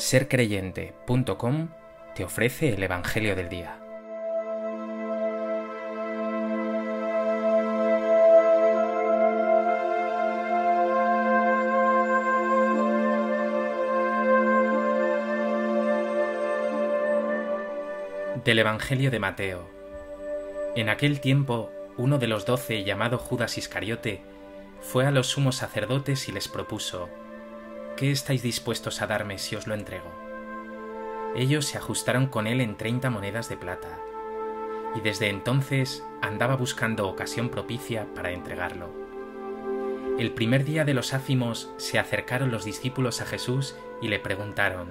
sercreyente.com te ofrece el Evangelio del Día. Del Evangelio de Mateo. En aquel tiempo, uno de los doce, llamado Judas Iscariote, fue a los sumos sacerdotes y les propuso, ¿qué estáis dispuestos a darme si os lo entrego? Ellos se ajustaron con él en treinta monedas de plata, y desde entonces andaba buscando ocasión propicia para entregarlo. El primer día de los ácimos se acercaron los discípulos a Jesús y le preguntaron,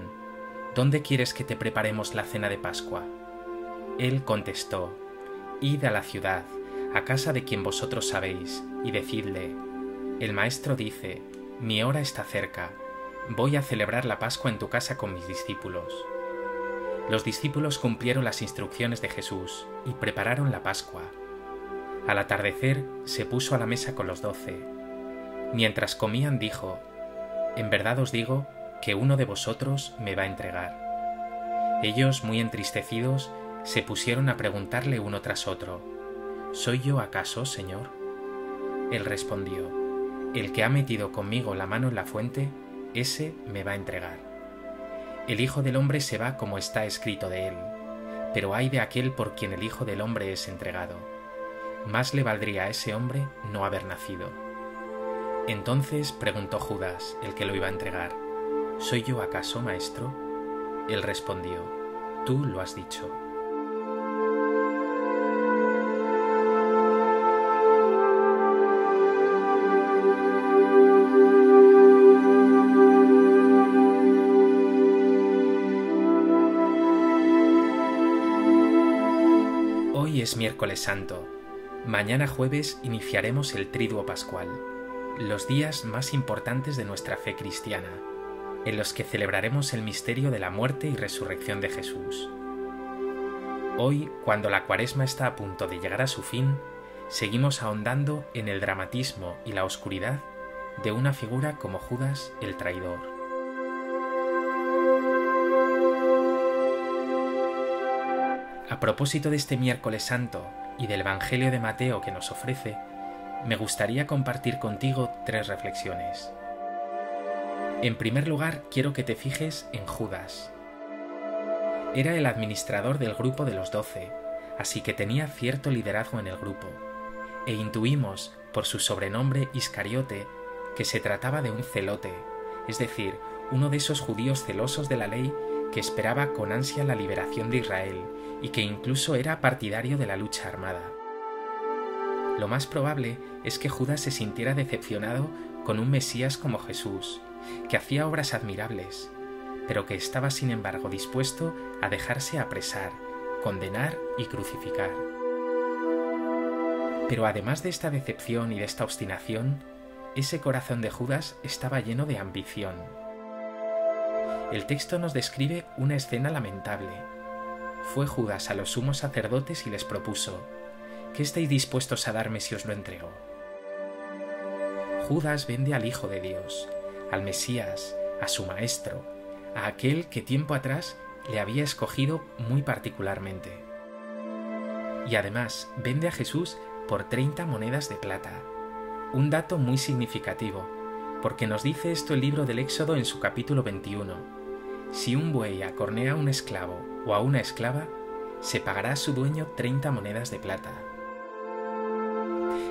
¿Dónde quieres que te preparemos la cena de Pascua? Él contestó, Id a la ciudad, a casa de quien vosotros sabéis, y decidle, el Maestro dice, mi hora está cerca, voy a celebrar la Pascua en tu casa con mis discípulos. Los discípulos cumplieron las instrucciones de Jesús y prepararon la Pascua. Al atardecer se puso a la mesa con los doce. Mientras comían dijo, En verdad os digo que uno de vosotros me va a entregar. Ellos, muy entristecidos, se pusieron a preguntarle uno tras otro, ¿Soy yo acaso, Señor? Él respondió, el que ha metido conmigo la mano en la fuente, ese me va a entregar. El Hijo del Hombre se va como está escrito de él, pero hay de aquel por quien el Hijo del Hombre es entregado. Más le valdría a ese hombre no haber nacido. Entonces preguntó Judas, el que lo iba a entregar, ¿Soy yo acaso, maestro? Él respondió, Tú lo has dicho. Miércoles santo. Mañana jueves iniciaremos el triduo pascual, los días más importantes de nuestra fe cristiana, en los que celebraremos el misterio de la muerte y resurrección de Jesús. Hoy, cuando la cuaresma está a punto de llegar a su fin, seguimos ahondando en el dramatismo y la oscuridad de una figura como Judas el traidor. A propósito de este miércoles santo y del Evangelio de Mateo que nos ofrece, me gustaría compartir contigo tres reflexiones. En primer lugar, quiero que te fijes en Judas. Era el administrador del grupo de los doce, así que tenía cierto liderazgo en el grupo, e intuimos, por su sobrenombre Iscariote, que se trataba de un celote, es decir, uno de esos judíos celosos de la ley que esperaba con ansia la liberación de Israel y que incluso era partidario de la lucha armada. Lo más probable es que Judas se sintiera decepcionado con un Mesías como Jesús, que hacía obras admirables, pero que estaba sin embargo dispuesto a dejarse apresar, condenar y crucificar. Pero además de esta decepción y de esta obstinación, ese corazón de Judas estaba lleno de ambición. El texto nos describe una escena lamentable. Fue Judas a los sumos sacerdotes y les propuso, ¿qué estáis dispuestos a darme si os lo entrego? Judas vende al Hijo de Dios, al Mesías, a su Maestro, a aquel que tiempo atrás le había escogido muy particularmente. Y además vende a Jesús por 30 monedas de plata, un dato muy significativo, porque nos dice esto el libro del Éxodo en su capítulo 21 si un buey acornea a un esclavo o a una esclava, se pagará a su dueño 30 monedas de plata.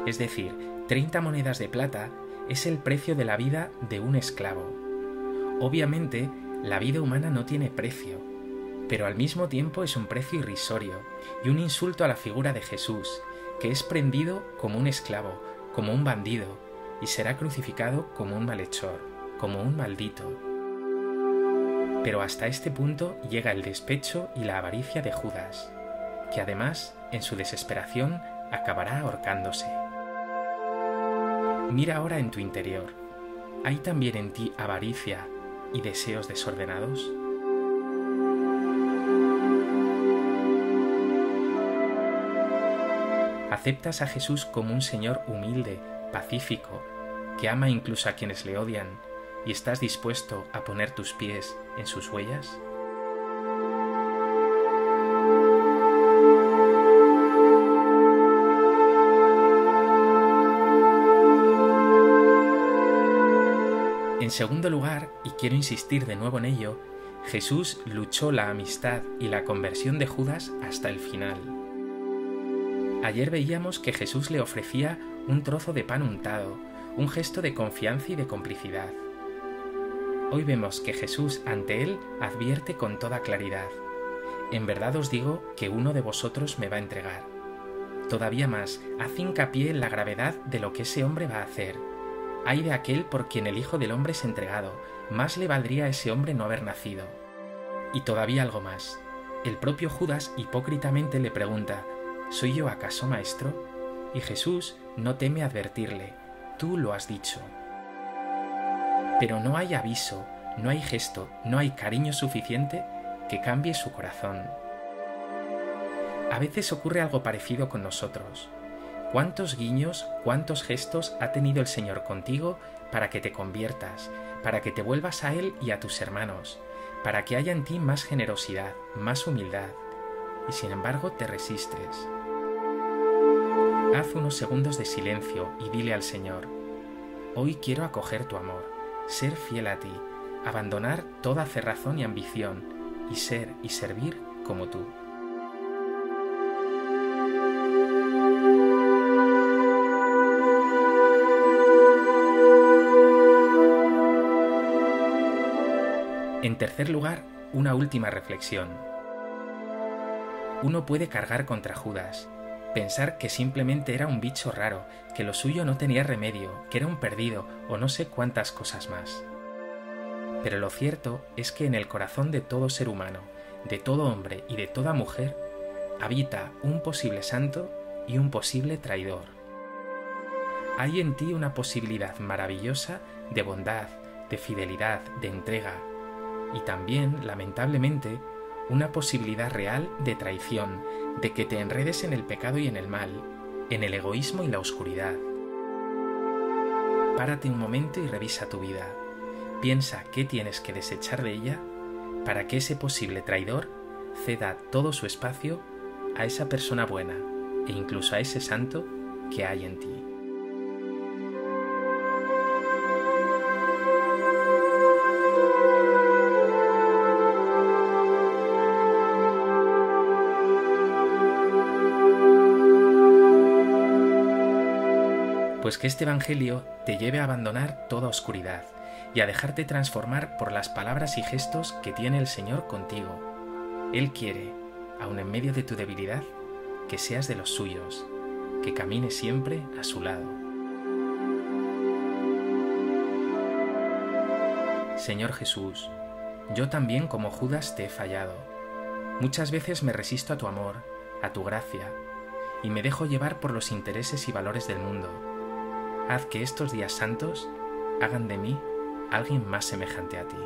Es decir, 30 monedas de plata es el precio de la vida de un esclavo. Obviamente, la vida humana no tiene precio, pero al mismo tiempo es un precio irrisorio y un insulto a la figura de Jesús, que es prendido como un esclavo, como un bandido, y será crucificado como un malhechor, como un maldito. Pero hasta este punto llega el despecho y la avaricia de Judas, que además, en su desesperación, acabará ahorcándose. Mira ahora en tu interior. ¿Hay también en ti avaricia y deseos desordenados? ¿Aceptas a Jesús como un Señor humilde, pacífico, que ama incluso a quienes le odian y estás dispuesto a poner tus pies en sus huellas? En segundo lugar, y quiero insistir de nuevo en ello, Jesús luchó la amistad y la conversión de Judas hasta el final. Ayer veíamos que Jesús le ofrecía un trozo de pan untado, un gesto de confianza y de complicidad. Hoy vemos que Jesús ante él advierte con toda claridad, en verdad os digo que uno de vosotros me va a entregar. Todavía más, hace hincapié en la gravedad de lo que ese hombre va a hacer, hay de aquel por quien el Hijo del Hombre es entregado, más le valdría a ese hombre no haber nacido. Y todavía algo más. El propio Judas hipócritamente le pregunta, ¿Soy yo acaso maestro? Y Jesús no teme advertirle, tú lo has dicho. Pero no hay aviso, no hay gesto, no hay cariño suficiente que cambie su corazón. A veces ocurre algo parecido con nosotros. ¿Cuántos guiños, cuántos gestos ha tenido el Señor contigo para que te conviertas, para que te vuelvas a Él y a tus hermanos, para que haya en ti más generosidad, más humildad? Y sin embargo te resistes. Haz unos segundos de silencio y dile al Señor, hoy quiero acoger tu amor, ser fiel a ti, abandonar toda cerrazón y ambición, y ser y servir como tú. En tercer lugar, una última reflexión. Uno puede cargar contra Judas, pensar que simplemente era un bicho raro, que lo suyo no tenía remedio, que era un perdido o no sé cuántas cosas más. Pero lo cierto es que en el corazón de todo ser humano, de todo hombre y de toda mujer, habita un posible santo y un posible traidor. Hay en ti una posibilidad maravillosa de bondad, de fidelidad, de entrega, y también, lamentablemente, una posibilidad real de traición, de que te enredes en el pecado y en el mal, en el egoísmo y la oscuridad. Párate un momento y revisa tu vida. Piensa qué tienes que desechar de ella para que ese posible traidor ceda todo su espacio a esa persona buena e incluso a ese santo que hay en ti. Pues que este Evangelio te lleve a abandonar toda oscuridad y a dejarte transformar por las palabras y gestos que tiene el Señor contigo. Él quiere, aun en medio de tu debilidad, que seas de los suyos, que camines siempre a su lado. Señor Jesús, yo también como Judas te he fallado. Muchas veces me resisto a tu amor, a tu gracia, y me dejo llevar por los intereses y valores del mundo haz que estos días santos hagan de mí alguien más semejante a ti.